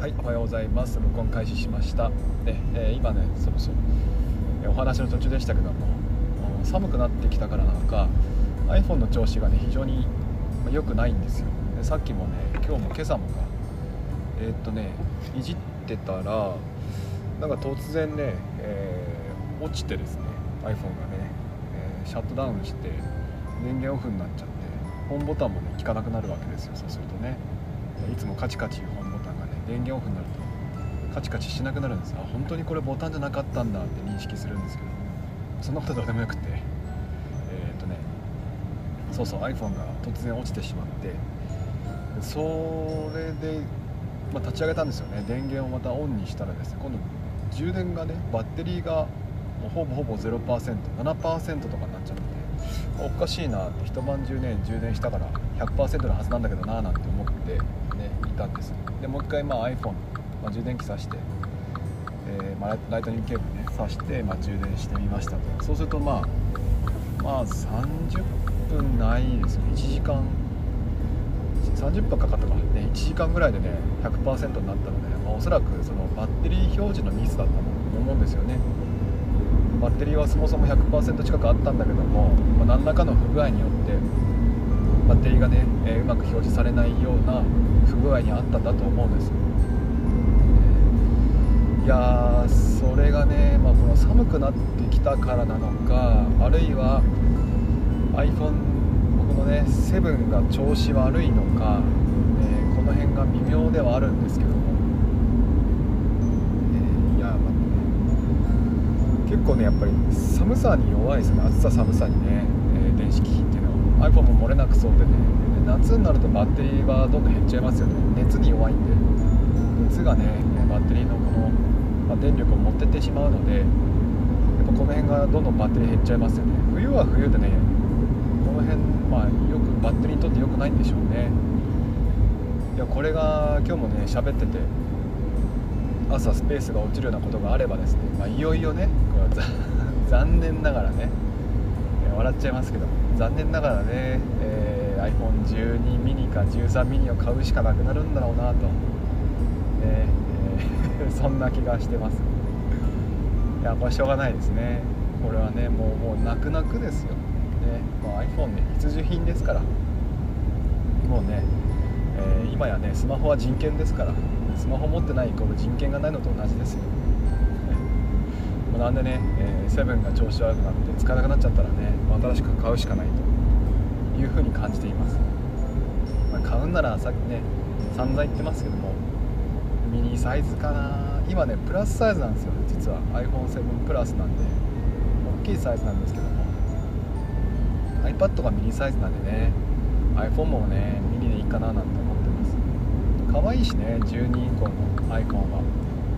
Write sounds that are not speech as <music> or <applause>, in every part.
はい、おはようございます。録音開始しました。で、えー今ね、そろそろ、お話の途中でしたけども、寒くなってきたからなのか、iPhone の調子がね、非常にま良くないんですよ。でさっきもね、今日も今朝もか、えーっとね、いじってたら、なんか突然ね、えー落ちてですね、iPhone がね、えシャットダウンして、電源オフになっちゃって、ホームボタンもね、効かなくなるわけですよ、そうするとね。いつもカチカチ電源オフになるとカチカチしなくなるんですあ本当にこれボタンじゃなかったんだって認識するんですけどそんなことどうでもよくてえーっとねそうそう iPhone が突然落ちてしまってでそれで、まあ、立ち上げたんですよね。電源をまたオンにしたらですね今度充電がねバッテリーがほぼほぼ 0%7% とかになっちゃっておかしいなって一晩中ね充電したから100%のはずなんだけどななんて思ってたんですでもう一回まあ iPhone、まあ、充電器挿して、えーまあ、ライトニングケーブルね挿して、まあ、充電してみましたと。そうするとまあまあ30分ないですよね。1時間。30分かかったか、ね、1時間ぐらいでね100%になったので、まあ、おそらくそのバッテリー表示のミスだったと思うんですよね。バッテリーはそもそも100%近くあったんだけども、まあ、何らかの不具合によってバッテリーがね、えーうまく表示されないような不具合にあったんだと思うんです。いやーそれがね、まあ、この寒くなってきたからなのかあるいは iPhone 僕のね7が調子悪いのか、えーこの辺が微妙ではあるんですけども、えーいやまあ結構ねやっぱり寒さに弱いですね。暑さ寒さにね、えー電子機器って。iPhone も漏れなくそうでね。で夏になるとバッテリーはどんどん減っちゃいますよね。熱に弱いんで。熱がねバッテリーのこの、まあ電力を持ってってしまうのでやっぱこの辺がどんどんバッテリー減っちゃいますよね。冬は冬でねこの辺まあよくバッテリーにとって良くないんでしょうね。いやこれが今日もね喋ってて朝スペースが落ちるようなことがあればですね、まあ、いよいよねこれ <laughs> 残念ながらね笑っちゃいますけども。残念ながらね、えー iPhone12 ミニか13ミニを買うしかなくなるんだろうなと、ねえー <laughs> そんな気がしてます。いやこれしょうがないですね。これはねもうもう泣く泣くですよ、ねもう iPhone ね必需品ですから。もうね、えー今やねスマホは人権ですから。スマホ持ってないイコール人権がないのと同じですよ。もなんでね、えーセブンが調子悪くなって使えなくなっちゃったらねもう新しく買うしかないというふうに感じています、まあ買うんならさっきね散々言ってますけどもミニサイズかな。今ねプラスサイズなんですよ実は。iPhone7 プラスなんで大きいサイズなんですけども。iPad がミニサイズなんでね iPhone もねミニでいいかななんて思ってます。可愛いしね12以降の iPhone は。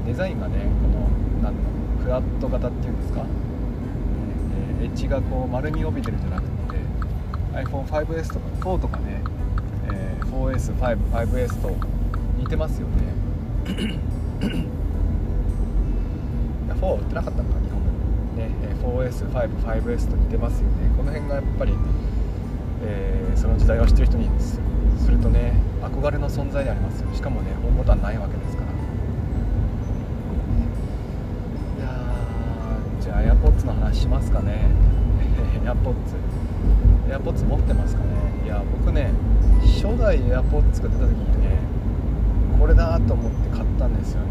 デザインがねこのなんだろう。フラット型っていうんですか、えーエッジがこう丸み帯びてるんじゃなくて iPhone5S とか4とかね、えー 4S5、5S と似てますよね。4売ってなかったのか日本でね 4S5、5S と似てますよね。この辺がやっぱり、えーその時代を知ってる人にすするとね憧れの存在でありますよ。しかもねホームボタンないわけですから。じゃあ AirPods の話しますかね。<laughs> AirPods AirPods 持ってますかね。いや僕ね初代 AirPods が出た時にねこれだと思って買ったんですよね。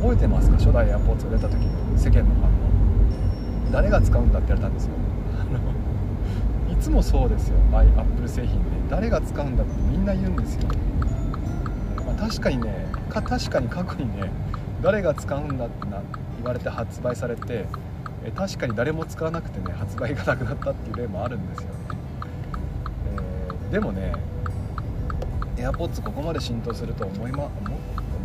覚えてますか？初代 AirPods が出た時の世間の反応。誰が使うんだって言われたんですよ。いつもそうですよ。アップル製品で。誰が使うんだってみんな言うんですよ、まあ、確かにねか確かに過去にね誰が使うんだってな言われて発売されてえ確かに誰も使わなくてね発売がなくなったっていう例もあるんですよね、えーでもね AirPods ここまで浸透すると思い,、ま、思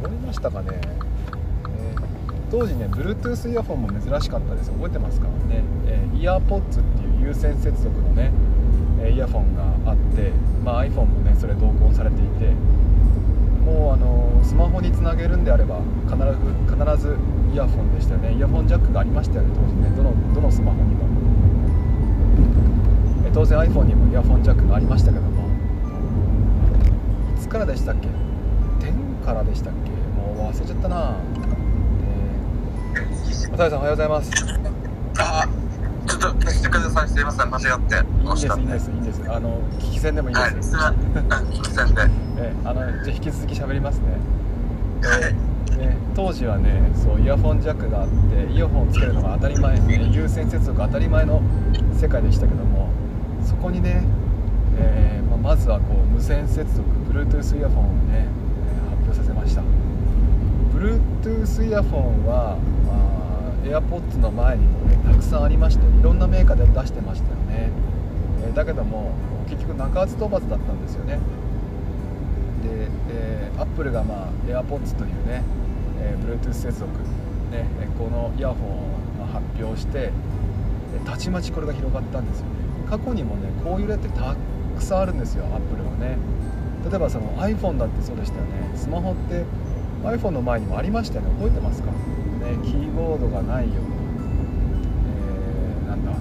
思いましたかね、えー当時ね Bluetooth イヤホンも珍しかったです。覚えてますか？ね、えー、イヤーポッツっていう有線接続のねえーイヤホンがあって、まあ、iPhone もねそれ同梱されていてもうあのスマホにつなげるんであれば必ず必ずイヤホンでしたよね。イヤホンジャックがありましたよね。当時ね。どのどのスマホにも。え当然 iPhone にもイヤホンジャックがありましたけども。いつからでしたっけ？10からでしたっけ？もう忘れちゃったな。えー、おささんおはようございます。あちょっと聞いてください。すいません。間違って。いいんですいいんで。すいいんです。あの聞き戦でもいいです、はい、すいません。聞き戦で。えー、あのじゃ引き続き喋りますね。はい。ね、当時はねそうイヤホンジャックがあってイヤホンをつけるのが当たり前、ね、有線接続当たり前の世界でしたけどもそこにね、えー、まあ、まずはこう無線接続 Bluetooth イヤホンをね、え発表させました。Bluetooth イヤホンは、まあ、AirPods の前にもねたくさんありましていろんなメーカーで出してましたよね、えー、だけども結局中厚問わずだったんですよね。で、えー、アップルが、まあ、AirPods というね、えー、Bluetooth 接続、ね、このイヤホンを発表してたちまちこれが広がったんですよね。過去にもねこういう例ってたくさんあるんですよアップルはね。例えばその iPhone だってそうでしたよね。スマホって iPhone の前にもありましたよね。覚えてますか、ね、キーボードがないような、えー、なんだ？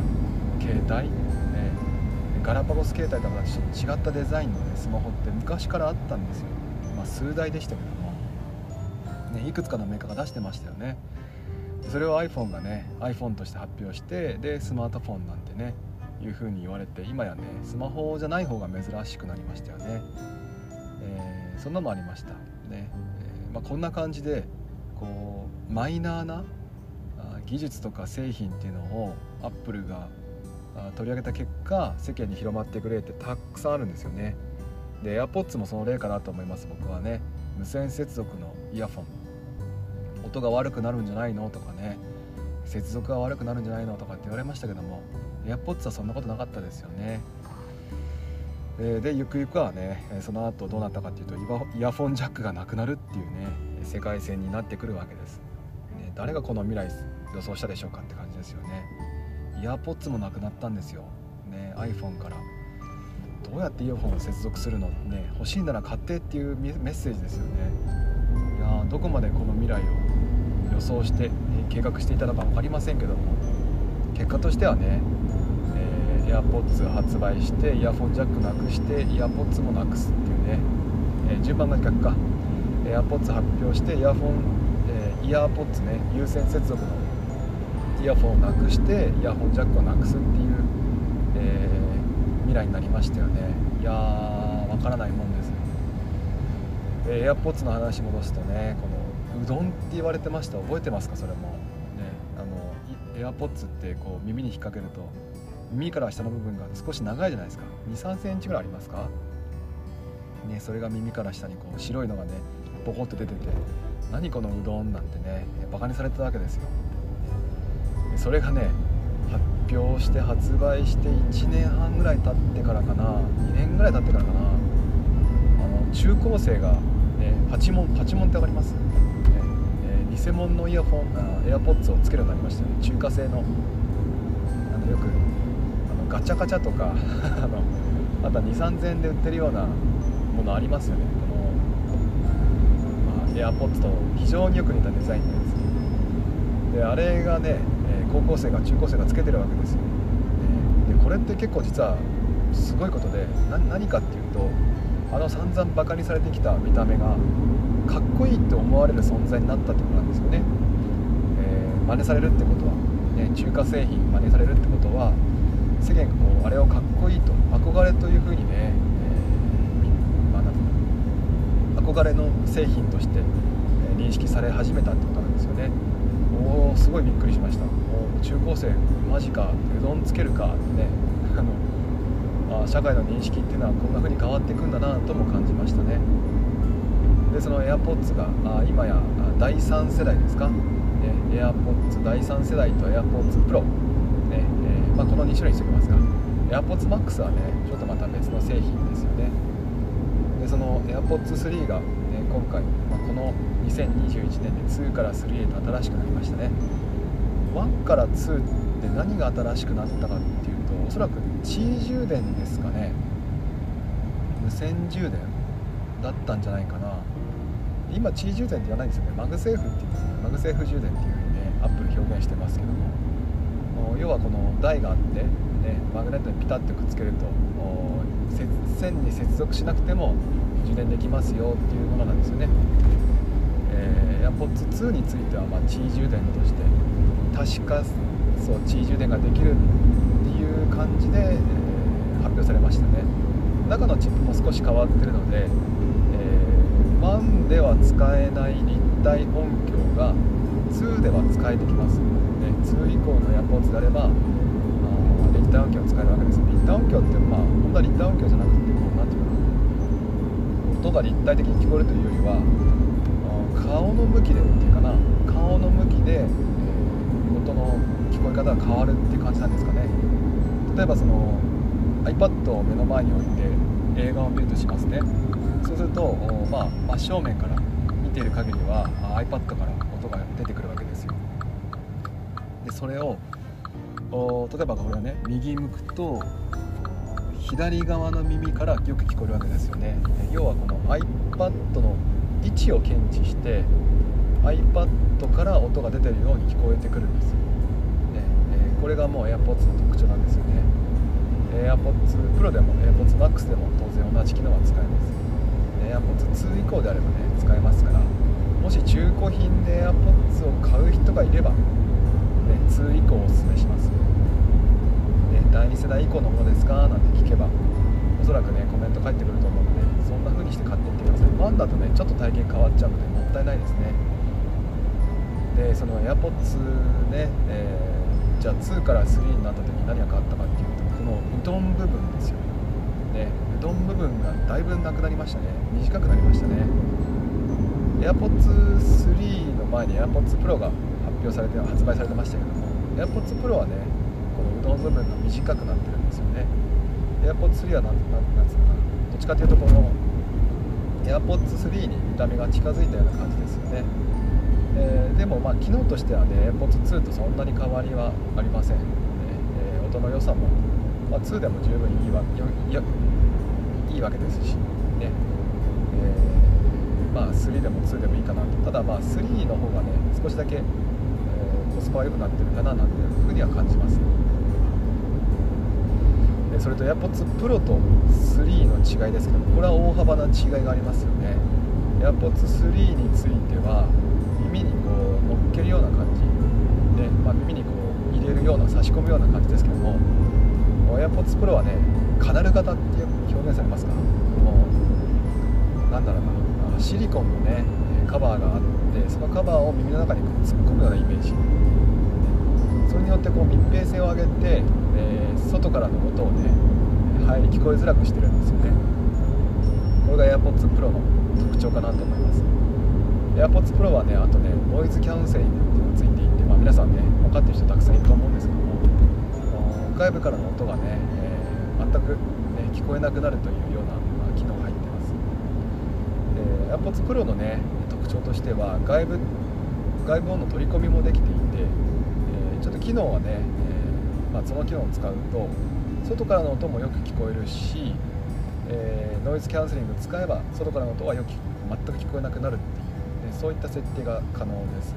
携帯、ね、ガラパゴス携帯とか違ったデザインの、ね、スマホって昔からあったんですよ、まあ、数台でしたけど、ね、いくつかのメーカーが出してましたよね。それを iPhone がね iPhone として発表してでスマートフォンなんてねいう風に言われて今やねスマホじゃない方が珍しくなりましたよね、えー、そんなのもありました。ね、えー、まあ、こんな感じでこうマイナーな技術とか製品っていうのをアップルが取り上げた結果世間に広まってくれってたくさんあるんですよね。で AirPods もその例かなと思います。僕はね無線接続のイヤフォン。音が悪くなるんじゃないの？とかね。接続が悪くなるんじゃないの？とかって言われましたけども。AirPods はそんなことなかったですよね。でゆくゆくはねその後どうなったかっていうとイヤフォンジャックがなくなるっていうね世界線になってくるわけです、ね、誰がこの未来予想したでしょうかって感じですよね。イヤーポッツもなくなったんですよ、ね、iPhone から。どうやってイヤホンを接続するの？ね欲しいなら買ってっていうメッセージですよね。どこまでこの未来を予想して計画していたのか分かりませんけども結果としてはね AirPods 発売してイヤホンジャックなくして AirPods もなくすっていうね、えー、順番が逆か。AirPods 発表してイヤホン、えー、イヤーポッツね有線接続のイヤホンをなくしてイヤホンジャックをなくすっていう、えー、未来になりましたよね。いやーわからないもんです、えー、AirPods の話戻すとねこのうどんって言われてました。覚えてますか？それも。ね。あの AirPods ってこう耳に引っ掛けると耳から下の部分が少し長いじゃないですか。2 3センチぐらいありますか？ねそれが耳から下にこう白いのがねボコッと出てて何このうどんなんてねバカにされてたわけですよ。それがね発表して発売して1年半ぐらい経ってからかな。2年ぐらい経ってからかな。あの中高生が、ね、パチモンパチモンって分かります、えー、偽物のイヤホンエアポッツをつけるようになりましたよね。中華製の。あのよくあのガチャガチャとか <laughs> あのまた23000円で売ってるようなものありますよね。この、まあ、エアポッツと非常によく似たデザインのやつであれがねえ高校生が中高生がつけてるわけですよ。でこれって結構実はすごいことで何かっていうとあの散々バカにされてきた見た目がかっこいいって思われる存在になったってことなんですよね、えー、真似されるってことは、ね、中華製品真似されるってことは世間がこうあれをかっこいいと憧れというふうにね、えーまあ、憧れの製品として認識され始めたってことなんですよね。おおすごいびっくりしました。中高生マジかうどんつけるかってねあのあ社会の認識っていうのはこんな風に変わっていくんだなとも感じましたね。でその AirPods があ今や第3世代ですか、ね、AirPods 第3世代と AirPods Pro、ねえー、まあ、この2種類にしておきますか。AirPods Max はねちょっとまた別の製品ですよね。でその AirPods 3が、ね、今回、まあ、この2021年で2から3へと新しくなりましたね。1から2って何が新しくなったかっていうとおそらく地位充電ですかね。無線充電だったんじゃないかな。今地位充電って言わないんですよね。 MagSafe っていう MagSafe 充電っていう風にねアップル表現してますけども。要はこの台があって、ね、マグネットにピタッとくっつけると線に接続しなくても充電できますよっていうものなんですよね、えー、AirPods 2については、ま、 Qi 充電として確かそう地位充電ができる感じで、え、発表されましたね。中のチップも少し変わってるので、えー、1では使えない立体音響が2では使えてきます、ね、2以降の AirPods であれば立体音響を使えるわけです立体音響ってまあ本当は立体音響じゃなくてこう何ていうかな音が立体的に聞こえるというよりは顔の向きでっていうかな。顔の向きで、えー、音の聞こえ方が変わるっていう感じなんですかね。例えばその iPad を目の前に置いて映画を見るとしますね。そうすると、まあ、真正面から見ている限りは iPad から音が出てくるわけですよ。でそれを例えばこれはね右向くと左側の耳からよく聞こえるわけですよね。要はこの iPad の位置を検知して iPad から音が出てるように聞こえてくるんです、ねえこれがもう AirPods の特徴なんですよね。AirPods Pro でも AirPods Max でも当然同じ機能は使えます。AirPods 2以降であればね使えますから。もし中古品で AirPods を買う人がいれば、ね、2以降おすすめします、ね、第2世代以降のものですか？なんて聞けばおそらくねコメント返ってくると思うのでそんな風にして買っていってください。1だとねちょっと体験変わっちゃうのでもったいないですね。でその AirPods ね、えー、じゃあ2から3になった時に何が変わったかっていうとこのうどん部分ですよ。ねうどん部分がだいぶなくなりましたね。短くなりましたね。AirPods 3の前に AirPods Pro が発表されて発売されてましたけども AirPods Pro はねこのうどん部分が短くなってるんですよね。AirPods 3は何なんつうのかな。どっちかというとこの AirPods 3に見た目が近づいたような感じですよね、でもまあ機能としてはね AirPods 2とそんなに変わりはありません、ねえー、音の良さも、まあ、2でも十分いいわいいわけですしね、えー、まあ3でも2でもいいかなと。ただまあ3の方がね少しだけ、えコスパは良くなってるかななんていうふうには感じます。それと AirPods Pro と3の違いですけどこれは大幅な違いがありますよね。AirPods 3については耳にこうけるような感じで、まあ、耳にこう入れるような差し込むような感じですけども AirPods Pro はねカナル型って表現されますか？もうなんだろうな。シリコンのねカバーがあってそのカバーを耳の中に突っ込むようなイメージ。それによってこう密閉性を上げて、えー、外からの音をね入り聞こえづらくしてるんですよね。これが AirPods Pro の特徴かなと思います。AirPods Pro はねあとねノイズキャンセリングっていうのがついていて、まあ、皆さんね分かってる人たくさんいると思うんですけども外部からの音がね、えー、全く、ね、聞こえなくなるというような、まあ、機能が入ってます、え、AirPods Pro のね特徴としては外部外部音の取り込みもできていてえちょっと機能はね、え、まあ、その機能を使うと外からの音もよく聞こえるし、え、ノイズキャンセリング使えば外からの音はよく全く聞こえなくなるっていう、そういった設定が可能です、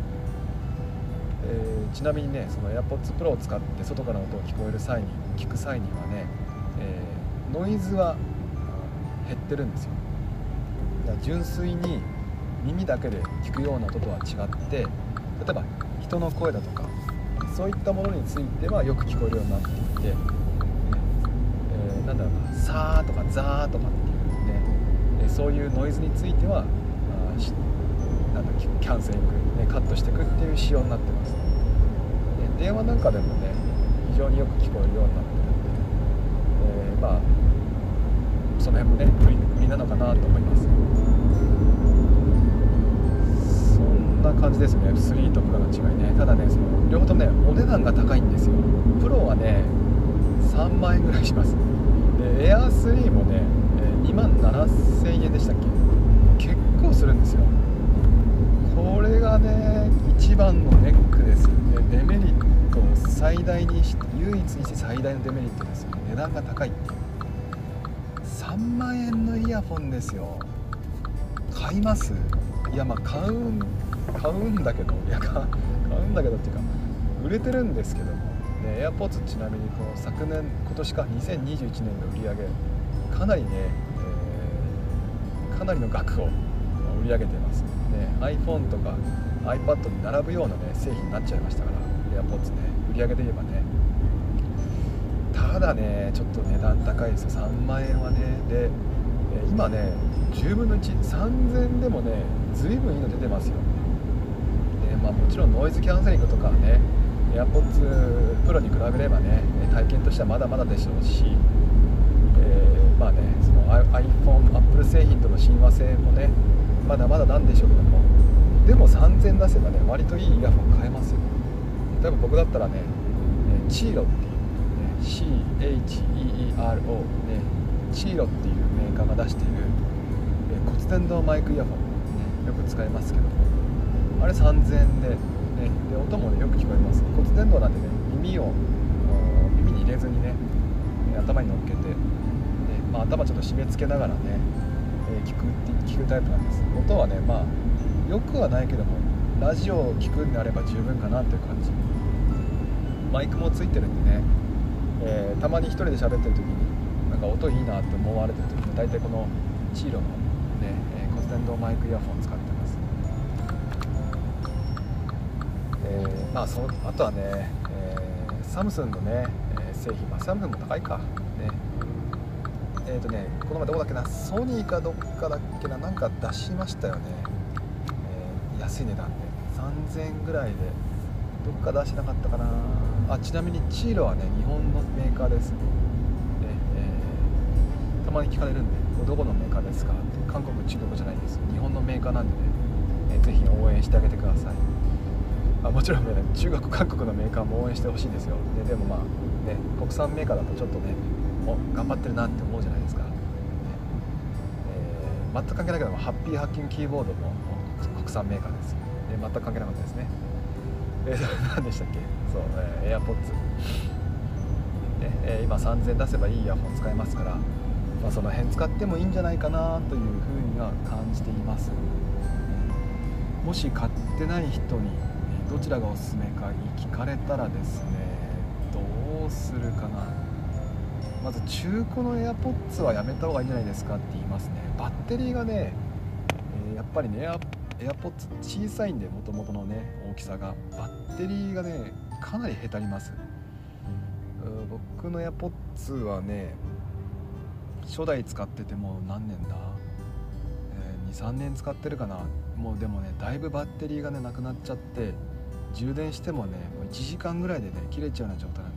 えー、ちなみにねその AirPods Pro を使って外からの音を聞こえる際に聞く際にはね、えノイズは減ってるんですよ。だから純粋に耳だけで聞くような音とは違って例えば人の声だとかそういったものについてはよく聞こえるようになっていて、えー、なんだろうな「さー」とか「ザー」とかっていうね、えそういうノイズについてはあなんだキャンセリング、ね、カットしていくっていう仕様になってます、ね、電話なんかでもね非常によく聞こえるようになってるんで、えー、まあその辺もね売りなのかなと思います。そんな感じですね。F3 とプロの違いね。ただねその両方ともねお値段が高いんですよ。プロはね3万円ぐらいします。でエアー3もね2万7000円でしたっけ？結構するんですよ。これがね一番のネックですでデメリットを最大にして唯一にして最大のデメリットですよ値段が高いっていう。3万円のイヤホンですよ。買います？いやまあ買う買うんだけど。いや買うんだけどっていうか売れてるんですけども、ね、AirPods ちなみにこの昨年今年か2021年の売り上げかなりね、えー、かなりの額を売り上げてます。iPhone とか iPad に並ぶようなね製品になっちゃいましたから AirPods ね。売り上げで言えばね。ただねちょっと値段高いですよ。3万円はね。で今ね10分の13000でもね随分いいの出てますよ。で、まあ、もちろんノイズキャンセリングとかはね AirPods Pro に比べればね体験としてはまだまだでしょうし、えー、まあねその iPhone、Apple 製品との親和性もねまだまだなんでしょうけども。でも3000出せばね割といいイヤホン買えますよ。例えば僕だったらねチーロっていう、ね、CHEERO ねチーロっていうメーカーが出している、骨伝導マイクイヤホン、ね、よく使いますけども。あれ3000円で,、ね、で音もねよく聞こえます。骨伝導なんでね耳を耳に入れずにね頭に乗っけて、ねまあ、頭ちょっと締め付けながらね、え聞く聞くタイプなんです。音はねまあよくはないけどもラジオを聴くんであれば十分かなっていう感じ。マイクもついてるんでね、えー、たまに1人で喋ってる時になんか音いいなって思われてる時に大体このチーロの、ねえー、骨伝導マイクイヤホン使ってます、えー、まあそあとはね、えサムスンのね、え製品、まあ、サムスンも高いか。えっ、とねこの前どこだっけなソニーかどっかだっけななんか出しましたよね、え安い値段で。3000円ぐらいで。どっか出してなかったかな。あちなみにチーロはね日本のメーカーです、ね。えー、たまに聞かれるんでどこのメーカーですか？って韓国中国じゃないんです。日本のメーカーなんでね、えー、ぜひ応援してあげてください。あもちろんね中国韓国のメーカーも応援してほしいんですよ。ででもまあね国産メーカーだとちょっとねお頑張ってるなって思うじゃないですか、えー、全く関係ないけどもハッピーハッキングキーボードも国産メーカーです、ね、全く関係なかったですね。えー、<laughs> 何でしたっけ？そう、えー、AirPods、ねえー、今3000出せばいいイヤホン使えますから、まあ、その辺使ってもいいんじゃないかなというふうには感じています。もし買ってない人にどちらがおすすめかに聞かれたらですねどうするかな。まず中古の AirPods はやめた方がいいんじゃないですかって言いますね。バッテリーがね、えー、やっぱりね AirPods 小さいんでもともとのね大きさが。バッテリーがねかなりへたります。僕の AirPods はね初代使ってても何年だ、えー、23年使ってるかな。もうでもねだいぶバッテリーがねなくなっちゃって充電してもねもう1時間ぐらいでね切れちゃうような状態なんです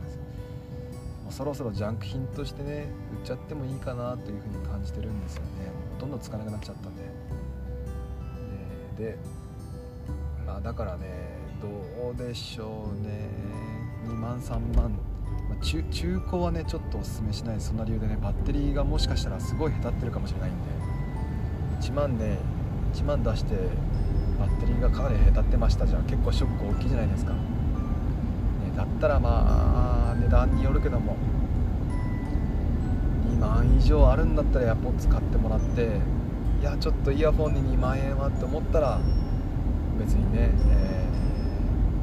そろそろジャンク品としてね売っちゃってもいいかなというふうに感じてるんですよね。ほとんどん使わなくなっちゃったんで。えでまあだからねどうでしょうね。2万3万、まあ、中中古はねちょっとおすすめしない。そんな理由でねバッテリーがもしかしたらすごいへたってるかもしれないんで。1万ね1万出してバッテリーがかなりへたってましたじゃあ結構ショック大きいじゃないですか、ね、だったらまあ値段によるけども。2万以上あるんだったらエアポッツ買ってもらっていやちょっとイヤホンに2万円はって思ったら別にね、え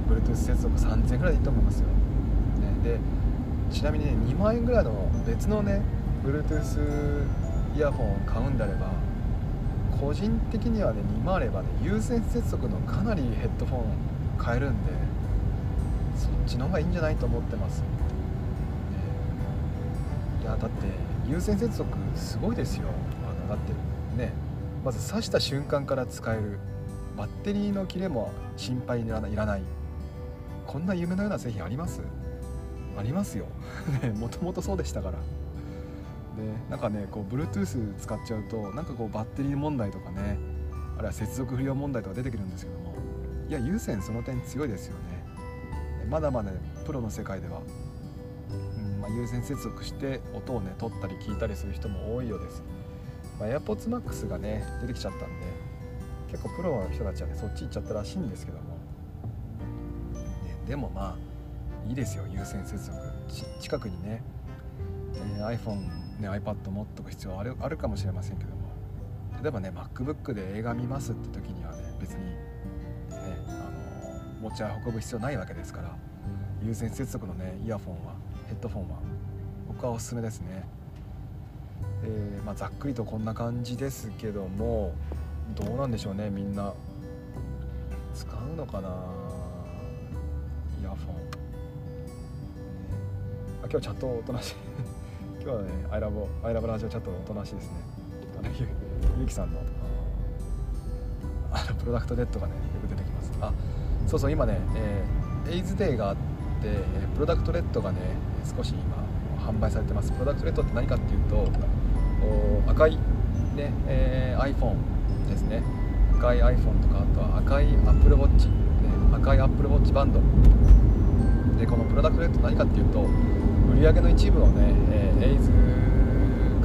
ー、Bluetooth 接続3000円ぐらいでいいと思いますよ、ね、でちなみにね2万円ぐらいの別のね Bluetooth イヤホンを買うんであれば個人的にはね2万あればね有線接続のかなりヘッドフォン買えるんでちの方がいいんじゃないと思ってます、いやだって有線接続すごいですよ。あのだってねまず刺した瞬間から使える。バッテリーの切れも心配いらない。こんな夢のような製品あります？ありますよ。<laughs> もともとそうでしたから。でなんかねこう Bluetooth 使っちゃうとなんかこうバッテリー問題とかねあるいは接続不良問題とか出てくるんですけども。いや有線その点強いですよね。まだまだ、ね、プロの世界では、うんまあ、有線接続して音をね取ったり聞いたりする人も多いようです。まあ、AirPods Max がね出てきちゃったんで結構プロの人たちはねそっち行っちゃったらしいんですけども、ね、でもまあいいですよ優先接続。近くにね、えー、iPhone ね iPad 持っとく必要あるあるかもしれませんけども。例えばね MacBook で映画見ますって時にはね別に、持ち運ぶ必要ないわけですから有線接続のねイヤフォンはヘッドフォンは僕はおすすめですね。えー、まあ、ざっくりとこんな感じですけどもどうなんでしょうねみんな。使うのかなイヤフォン。あ今日チャットおとなしい。<laughs> 今日はねアイラボアイラボラジオチャットおとなしいですね。あのゆゆきさんのあの PRODUCT RED がねよく出てきます。あそうそう今ね、えー、エイズデーがあって PRODUCT RED がね少し今販売されてます。 PRODUCT RED って何かっていうと赤い、ねえー、iPhone ですね。赤い iPhone とかあとは赤い Apple Watch、ね、赤い Apple Watch バンドでこのプロダクトレッド何かっていうと売上の一部をね、えー、エイズ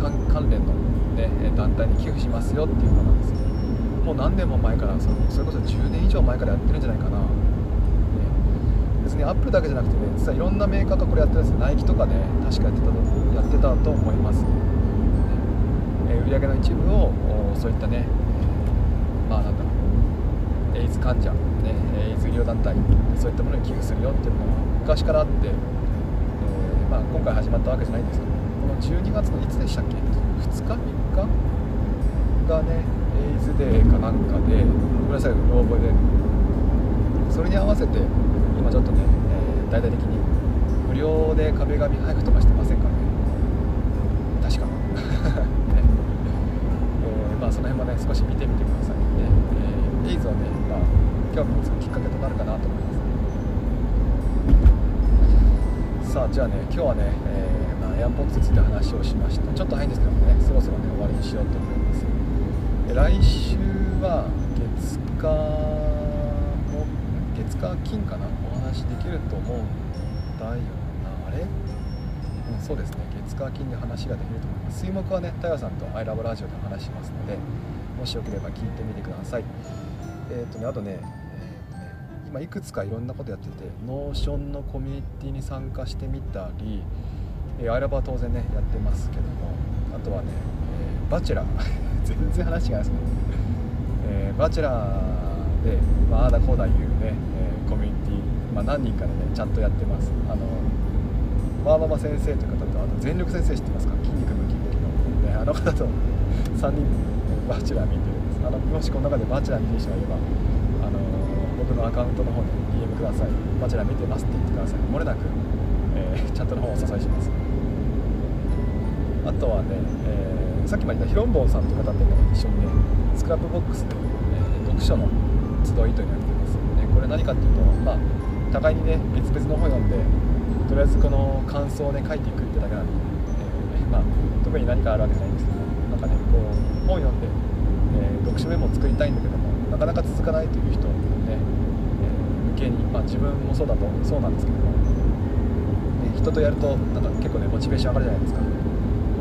関連の、ね、団体に寄付しますよっていうものなんですよ。もう何年も前からそれこそ10年以上前からやってるんじゃないかな。別にアップルだけじゃなくてね実はいろんなメーカーがこれやってるんですよ。ナイキとかね確かやってたやってたと思います、ね。えー、売上の一部をそういったね、まあなんだろうエイズ患者、ね、エイズ医療団体そういったものに寄付するよっていうのが昔からあって、えー、まあ、今回始まったわけじゃないんですけどこの12月のいつでしたっけ？2日？3日？がねエイズデーかなんかでごめんなさいうろ覚でそれに合わせて今ちょっとね、えー、大々的に無料で壁紙早く飛ばしてませんかね。確か。<laughs> ね。えー、まあその辺もね少し見てみてくださいね、えー、エイズをね、まあ、興味持つきっかけとなるかなと思います。さあじゃあね今日はね、えーまあ、AirPods について話をしました。ちょっと早いんですけどもねそろそろね終わりにしようと思います。来週は月火の月火金かなお話できると思うんだよなあれ、うん、そうですね月火金で話ができると思います。水木はね太陽さんと「アイラブラジオ」で話しますのでもしよければ聞いてみてください。えっ、ー、とねあとね,、えー、とね今いくつかいろんなことやっててノーションのコミュニティに参加してみたり、えー、アイラブは当然ねやってますけどもあとはね、バチェラー。<laughs> 全然話がないですね、えー、バチェラーで、まあ、あだこうだ言うね、えー、コミュニティまあ、何人かでねちゃんとやってます。あのワーママ先生という方とあと全力先生知ってますか？筋肉ムキムキの、ね、あの方と3人で、バチェラー見てるんです。あのもしこの中でバチェラー見てる人がいればあの僕のアカウントの方に DM ください。バチェラー見てますって言ってください。漏れなく、えー、チャットの方をお誘いします。あとはね、えー、さっきまで言ったヒロンボンさんという方とね一緒にねスクラップボックスで、え、読書の集いというのをやってます、ね、これ何かっていうとまあ互いにね別々の本読んでとりあえずこの感想をね書いていくってだけなんで、えー、まあ、特に何かあるわけじゃないんですけどなんかねこう本読んで、えー、読書メモを作りたいんだけどもなかなか続かないという人ね、えー、向けに、まあ、自分もそうだとそうなんですけども、ね、人とやるとなんか結構ねモチベーション上がるじゃないですか。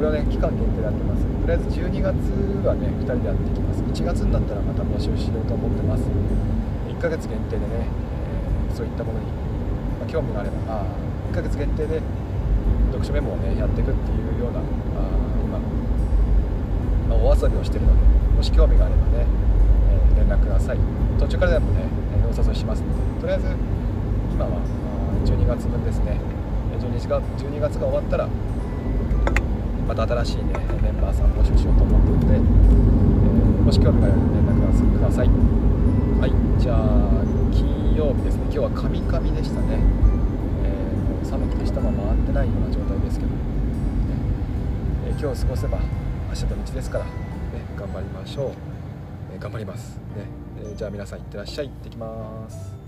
れはね期間限定でやってます。とりあえず12月はね2人でやっていきます。1月になったらまた募集しようと思ってます。1ヶ月限定でねえそういったものに、まあ、興味があればあ1ヶ月限定で読書メモをねやっていくっていうようなあ今、まあ、お遊びをしてるのでもし興味があればね、えー、連絡ください。途中からでもねお誘いしますのでとりあえず今は12月分ですね。12月が ,12 月が終わったらまた新しいねメンバーさん募集しようと思っているので、えー、もし興味があれば連絡ください。はいじゃあ金曜日ですね。今日はカミカミでしたね、えー、寒くて下も回ってないような状態ですけど、ね。えー、今日過ごせば明日土日ですから、ね、頑張りましょう、えー、頑張ります、ね。えじゃあ皆さんいってらっしゃい。行ってきます。